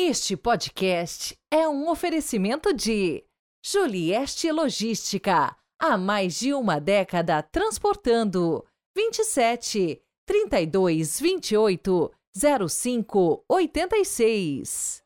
Este podcast é um oferecimento de Julieste Logística, há mais de uma década transportando 27 32 28 05 86.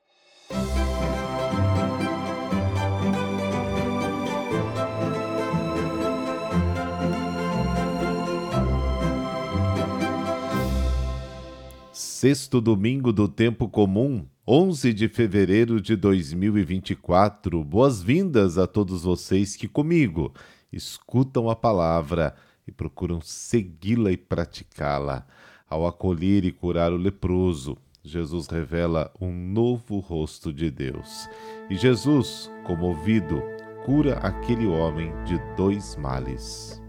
Sexto domingo do tempo comum, 11 de fevereiro de 2024. Boas-vindas a todos vocês que comigo escutam a palavra e procuram segui-la e praticá-la. Ao acolher e curar o leproso, Jesus revela um novo rosto de Deus. E Jesus, comovido, cura aquele homem de dois males.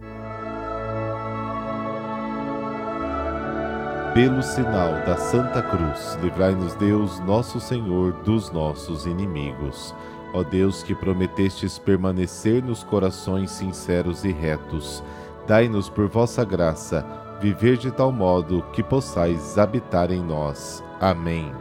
Pelo sinal da Santa Cruz, livrai-nos Deus, nosso Senhor, dos nossos inimigos. Ó Deus, que prometestes permanecer nos corações sinceros e retos, dai-nos por vossa graça viver de tal modo que possais habitar em nós. Amém.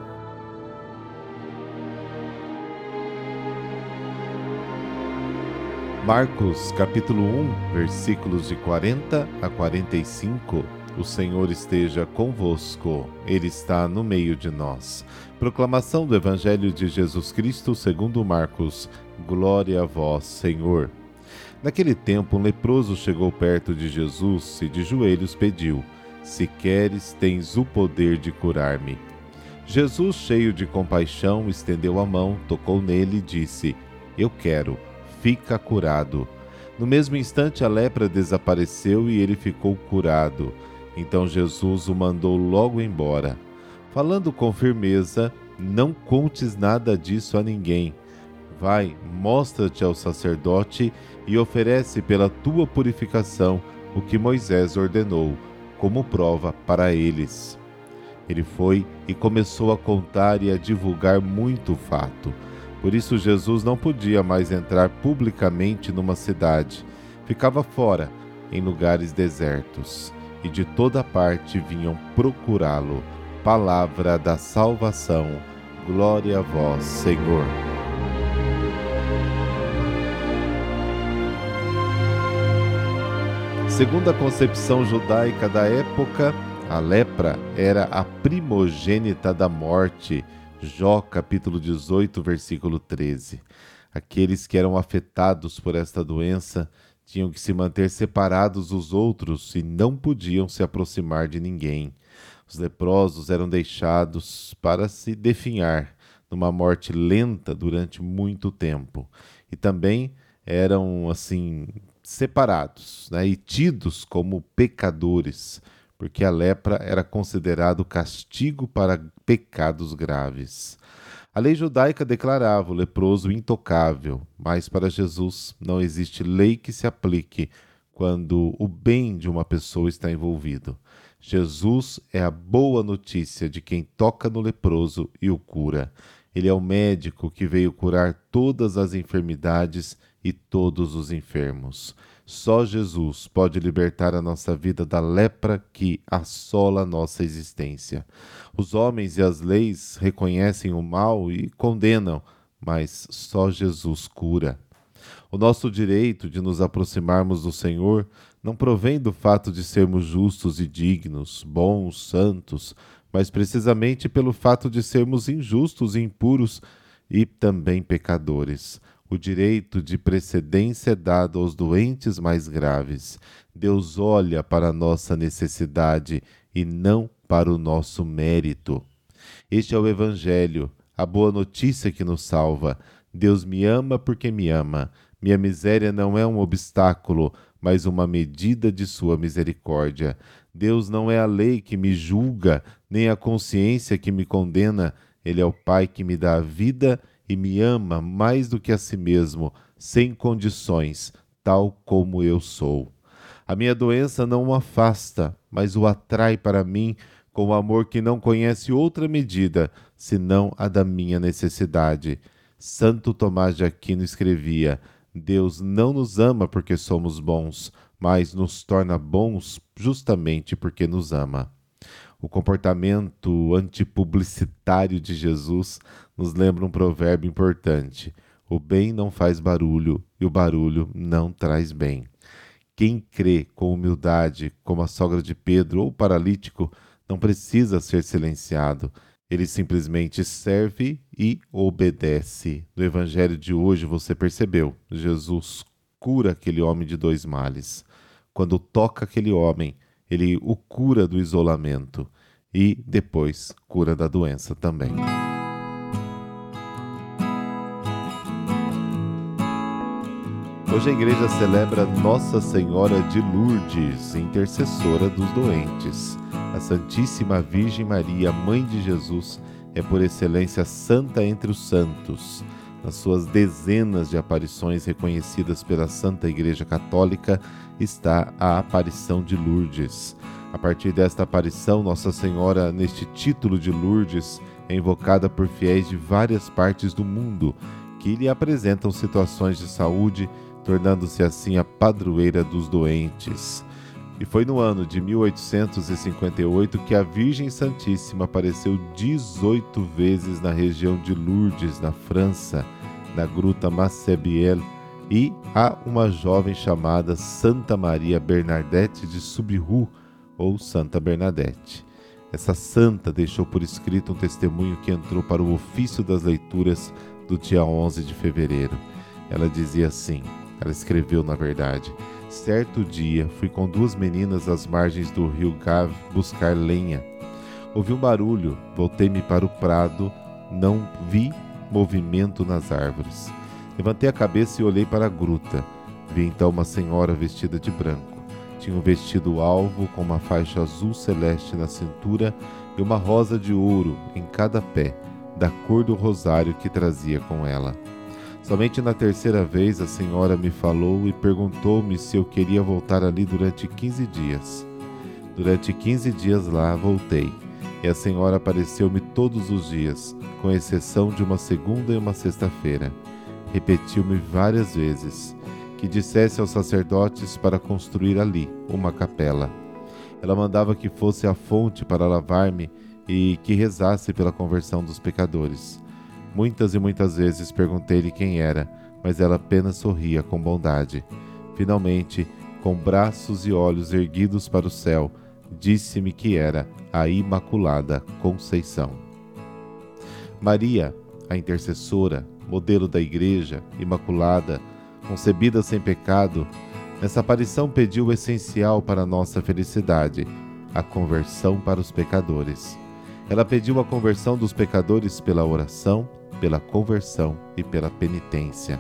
Marcos capítulo 1, versículos de 40 a 45 o Senhor esteja convosco, Ele está no meio de nós. Proclamação do Evangelho de Jesus Cristo segundo Marcos. Glória a vós, Senhor. Naquele tempo, um leproso chegou perto de Jesus e de joelhos pediu: Se queres, tens o poder de curar-me. Jesus, cheio de compaixão, estendeu a mão, tocou nele e disse: Eu quero, fica curado. No mesmo instante, a lepra desapareceu e ele ficou curado. Então Jesus o mandou logo embora, falando com firmeza: Não contes nada disso a ninguém. Vai, mostra-te ao sacerdote e oferece pela tua purificação o que Moisés ordenou, como prova para eles. Ele foi e começou a contar e a divulgar muito fato. Por isso, Jesus não podia mais entrar publicamente numa cidade. Ficava fora, em lugares desertos e de toda parte vinham procurá-lo. Palavra da salvação. Glória a vós, Senhor. Segundo a concepção judaica da época, a lepra era a primogênita da morte. Jó capítulo 18, versículo 13. Aqueles que eram afetados por esta doença tinham que se manter separados dos outros e não podiam se aproximar de ninguém. Os leprosos eram deixados para se definhar numa morte lenta durante muito tempo. E também eram assim separados né, e tidos como pecadores, porque a lepra era considerado castigo para pecados graves. A lei judaica declarava o leproso intocável, mas para Jesus não existe lei que se aplique quando o bem de uma pessoa está envolvido. Jesus é a boa notícia de quem toca no leproso e o cura. Ele é o médico que veio curar todas as enfermidades e todos os enfermos. Só Jesus pode libertar a nossa vida da lepra que assola a nossa existência. Os homens e as leis reconhecem o mal e condenam, mas só Jesus cura. O nosso direito de nos aproximarmos do Senhor não provém do fato de sermos justos e dignos, bons, santos, mas precisamente pelo fato de sermos injustos e impuros e também pecadores. O direito de precedência é dado aos doentes mais graves. Deus olha para a nossa necessidade e não para o nosso mérito. Este é o Evangelho, a boa notícia que nos salva. Deus me ama porque me ama. Minha miséria não é um obstáculo, mas uma medida de sua misericórdia. Deus não é a lei que me julga, nem a consciência que me condena. Ele é o Pai que me dá a vida e me ama mais do que a si mesmo, sem condições, tal como eu sou. A minha doença não o afasta, mas o atrai para mim com o amor que não conhece outra medida senão a da minha necessidade. Santo Tomás de Aquino escrevia: Deus não nos ama porque somos bons, mas nos torna bons justamente porque nos ama. O comportamento antipublicitário de Jesus nos lembra um provérbio importante: o bem não faz barulho e o barulho não traz bem. Quem crê com humildade, como a sogra de Pedro ou o paralítico, não precisa ser silenciado. Ele simplesmente serve e obedece. No evangelho de hoje você percebeu, Jesus cura aquele homem de dois males. Quando toca aquele homem, ele o cura do isolamento e depois cura da doença também. Hoje a igreja celebra Nossa Senhora de Lourdes, intercessora dos doentes. A Santíssima Virgem Maria, Mãe de Jesus, é por excelência santa entre os santos. Nas suas dezenas de aparições reconhecidas pela Santa Igreja Católica está a aparição de Lourdes. A partir desta aparição, Nossa Senhora, neste título de Lourdes, é invocada por fiéis de várias partes do mundo que lhe apresentam situações de saúde tornando-se assim a padroeira dos doentes. E foi no ano de 1858 que a Virgem Santíssima apareceu 18 vezes na região de Lourdes, na França, na gruta Massebiel, e a uma jovem chamada Santa Maria Bernadette de Subiru, ou Santa Bernadette. Essa santa deixou por escrito um testemunho que entrou para o ofício das leituras do dia 11 de fevereiro. Ela dizia assim: ela escreveu, na verdade. Certo dia, fui com duas meninas às margens do rio Gave buscar lenha. Ouvi um barulho, voltei-me para o prado, não vi movimento nas árvores. Levantei a cabeça e olhei para a gruta. Vi então uma senhora vestida de branco. Tinha um vestido alvo com uma faixa azul celeste na cintura e uma rosa de ouro em cada pé, da cor do rosário que trazia com ela. Somente na terceira vez a senhora me falou e perguntou-me se eu queria voltar ali durante 15 dias. Durante 15 dias lá voltei, e a senhora apareceu-me todos os dias, com exceção de uma segunda e uma sexta-feira. Repetiu-me várias vezes que dissesse aos sacerdotes para construir ali uma capela. Ela mandava que fosse à fonte para lavar-me e que rezasse pela conversão dos pecadores. Muitas e muitas vezes perguntei-lhe quem era, mas ela apenas sorria com bondade. Finalmente, com braços e olhos erguidos para o céu, disse-me que era a Imaculada Conceição. Maria, a intercessora, modelo da Igreja, Imaculada, concebida sem pecado, nessa aparição pediu o essencial para a nossa felicidade, a conversão para os pecadores. Ela pediu a conversão dos pecadores pela oração, pela conversão e pela penitência.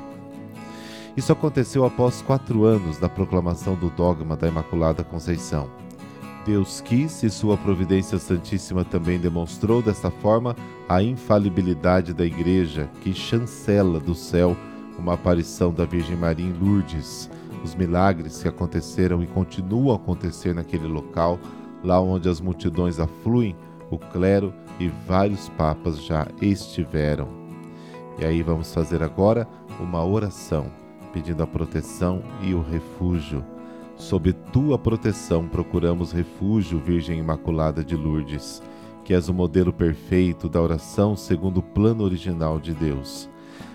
Isso aconteceu após quatro anos da proclamação do dogma da Imaculada Conceição. Deus quis e Sua Providência Santíssima também demonstrou desta forma a infalibilidade da Igreja, que chancela do céu uma aparição da Virgem Maria em Lourdes, os milagres que aconteceram e continuam a acontecer naquele local, lá onde as multidões afluem, o clero e vários papas já estiveram. E aí vamos fazer agora uma oração, pedindo a proteção e o refúgio. Sob tua proteção procuramos refúgio, Virgem Imaculada de Lourdes, que és o modelo perfeito da oração segundo o plano original de Deus.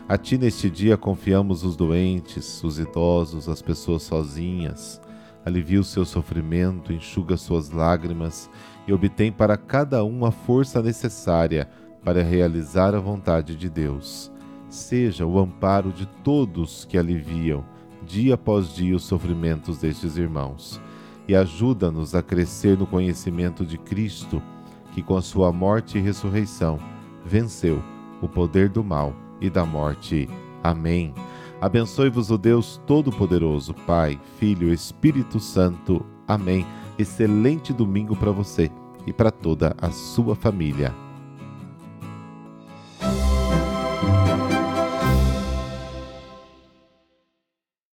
A ti neste dia confiamos os doentes, os idosos, as pessoas sozinhas. Alivia o seu sofrimento, enxuga suas lágrimas e obtém para cada um a força necessária para realizar a vontade de Deus. Seja o amparo de todos que aliviam, dia após dia, os sofrimentos destes irmãos, e ajuda-nos a crescer no conhecimento de Cristo, que com a sua morte e ressurreição venceu o poder do mal e da morte. Amém. Abençoe-vos o Deus Todo-Poderoso, Pai, Filho Espírito Santo. Amém. Excelente domingo para você e para toda a sua família.